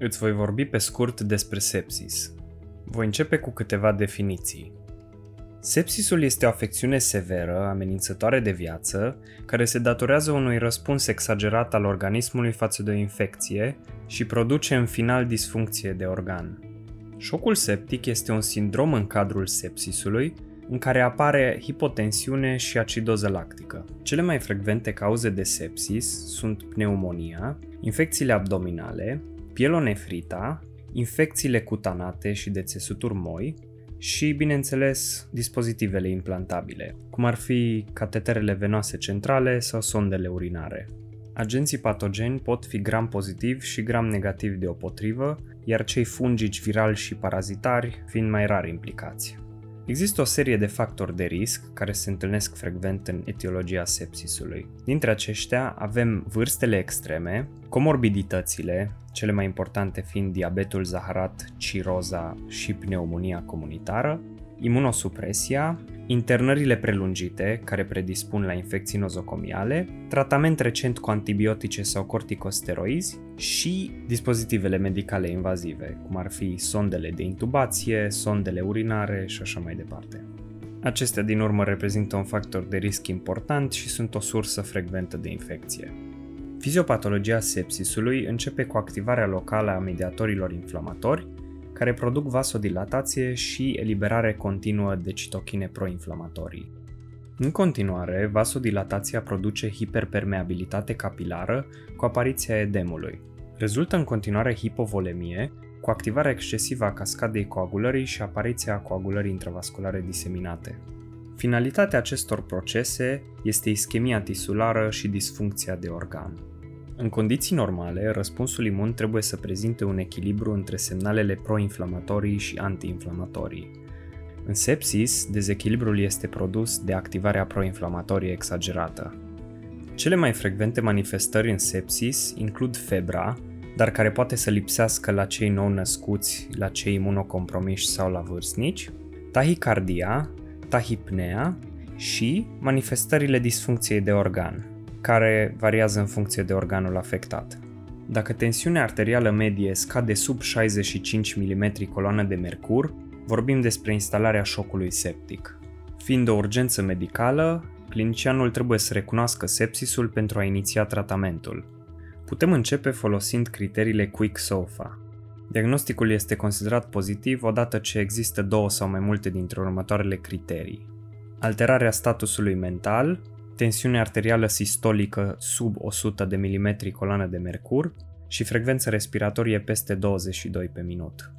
Îți voi vorbi pe scurt despre sepsis. Voi începe cu câteva definiții. Sepsisul este o afecțiune severă, amenințătoare de viață, care se datorează unui răspuns exagerat al organismului față de o infecție și produce în final disfuncție de organ. Șocul septic este un sindrom în cadrul sepsisului în care apare hipotensiune și acidoză lactică. Cele mai frecvente cauze de sepsis sunt pneumonia, infecțiile abdominale, pielonefrita, infecțiile cutanate și de țesuturi moi și, bineînțeles, dispozitivele implantabile, cum ar fi cateterele venoase centrale sau sondele urinare. Agenții patogeni pot fi gram pozitiv și gram negativ deopotrivă, iar cei fungici virali și parazitari fiind mai rar implicați. Există o serie de factori de risc care se întâlnesc frecvent în etiologia sepsisului. Dintre aceștia avem vârstele extreme, comorbiditățile, cele mai importante fiind diabetul zaharat, ciroza și pneumonia comunitară, imunosupresia, internările prelungite care predispun la infecții nozocomiale, tratament recent cu antibiotice sau corticosteroizi și dispozitivele medicale invazive, cum ar fi sondele de intubație, sondele urinare și așa mai departe. Acestea din urmă reprezintă un factor de risc important și sunt o sursă frecventă de infecție. Fiziopatologia sepsisului începe cu activarea locală a mediatorilor inflamatori, care produc vasodilatație și eliberare continuă de citochine proinflamatorii. În continuare, vasodilatația produce hiperpermeabilitate capilară cu apariția edemului. Rezultă în continuare hipovolemie, cu activarea excesivă a cascadei coagulării și apariția coagulării intravasculare diseminate. Finalitatea acestor procese este ischemia tisulară și disfuncția de organ. În condiții normale, răspunsul imun trebuie să prezinte un echilibru între semnalele proinflamatorii și antiinflamatorii. În sepsis, dezechilibrul este produs de activarea proinflamatorie exagerată. Cele mai frecvente manifestări în sepsis includ febra, dar care poate să lipsească la cei nou născuți, la cei imunocompromiși sau la vârstnici, tahicardia, tahipnea și manifestările disfuncției de organ, care variază în funcție de organul afectat. Dacă tensiunea arterială medie scade sub 65 mm coloană de mercur, vorbim despre instalarea șocului septic. Fiind o urgență medicală, clinicianul trebuie să recunoască sepsisul pentru a iniția tratamentul. Putem începe folosind criteriile Quick SOFA. Diagnosticul este considerat pozitiv odată ce există două sau mai multe dintre următoarele criterii. Alterarea statusului mental, tensiune arterială sistolică sub 100 de mm coloană de mercur și frecvență respiratorie peste 22 pe minut.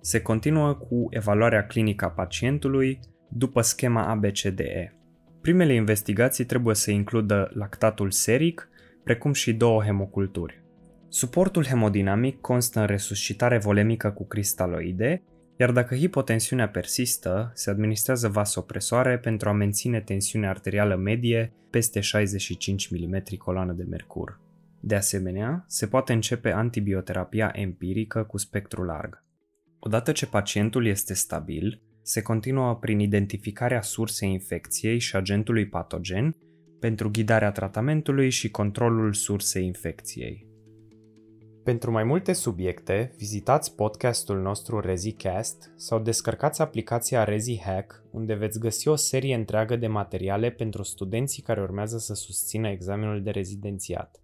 Se continuă cu evaluarea clinică a pacientului după schema ABCDE. Primele investigații trebuie să includă lactatul seric, precum și două hemoculturi. Suportul hemodinamic constă în resuscitare volemică cu cristaloide iar dacă hipotensiunea persistă, se administrează vasopresoare pentru a menține tensiunea arterială medie peste 65 mm coloană de mercur. De asemenea, se poate începe antibioterapia empirică cu spectru larg. Odată ce pacientul este stabil, se continuă prin identificarea sursei infecției și agentului patogen pentru ghidarea tratamentului și controlul sursei infecției. Pentru mai multe subiecte, vizitați podcastul nostru ReziCast sau descărcați aplicația ReziHack, unde veți găsi o serie întreagă de materiale pentru studenții care urmează să susțină examenul de rezidențiat.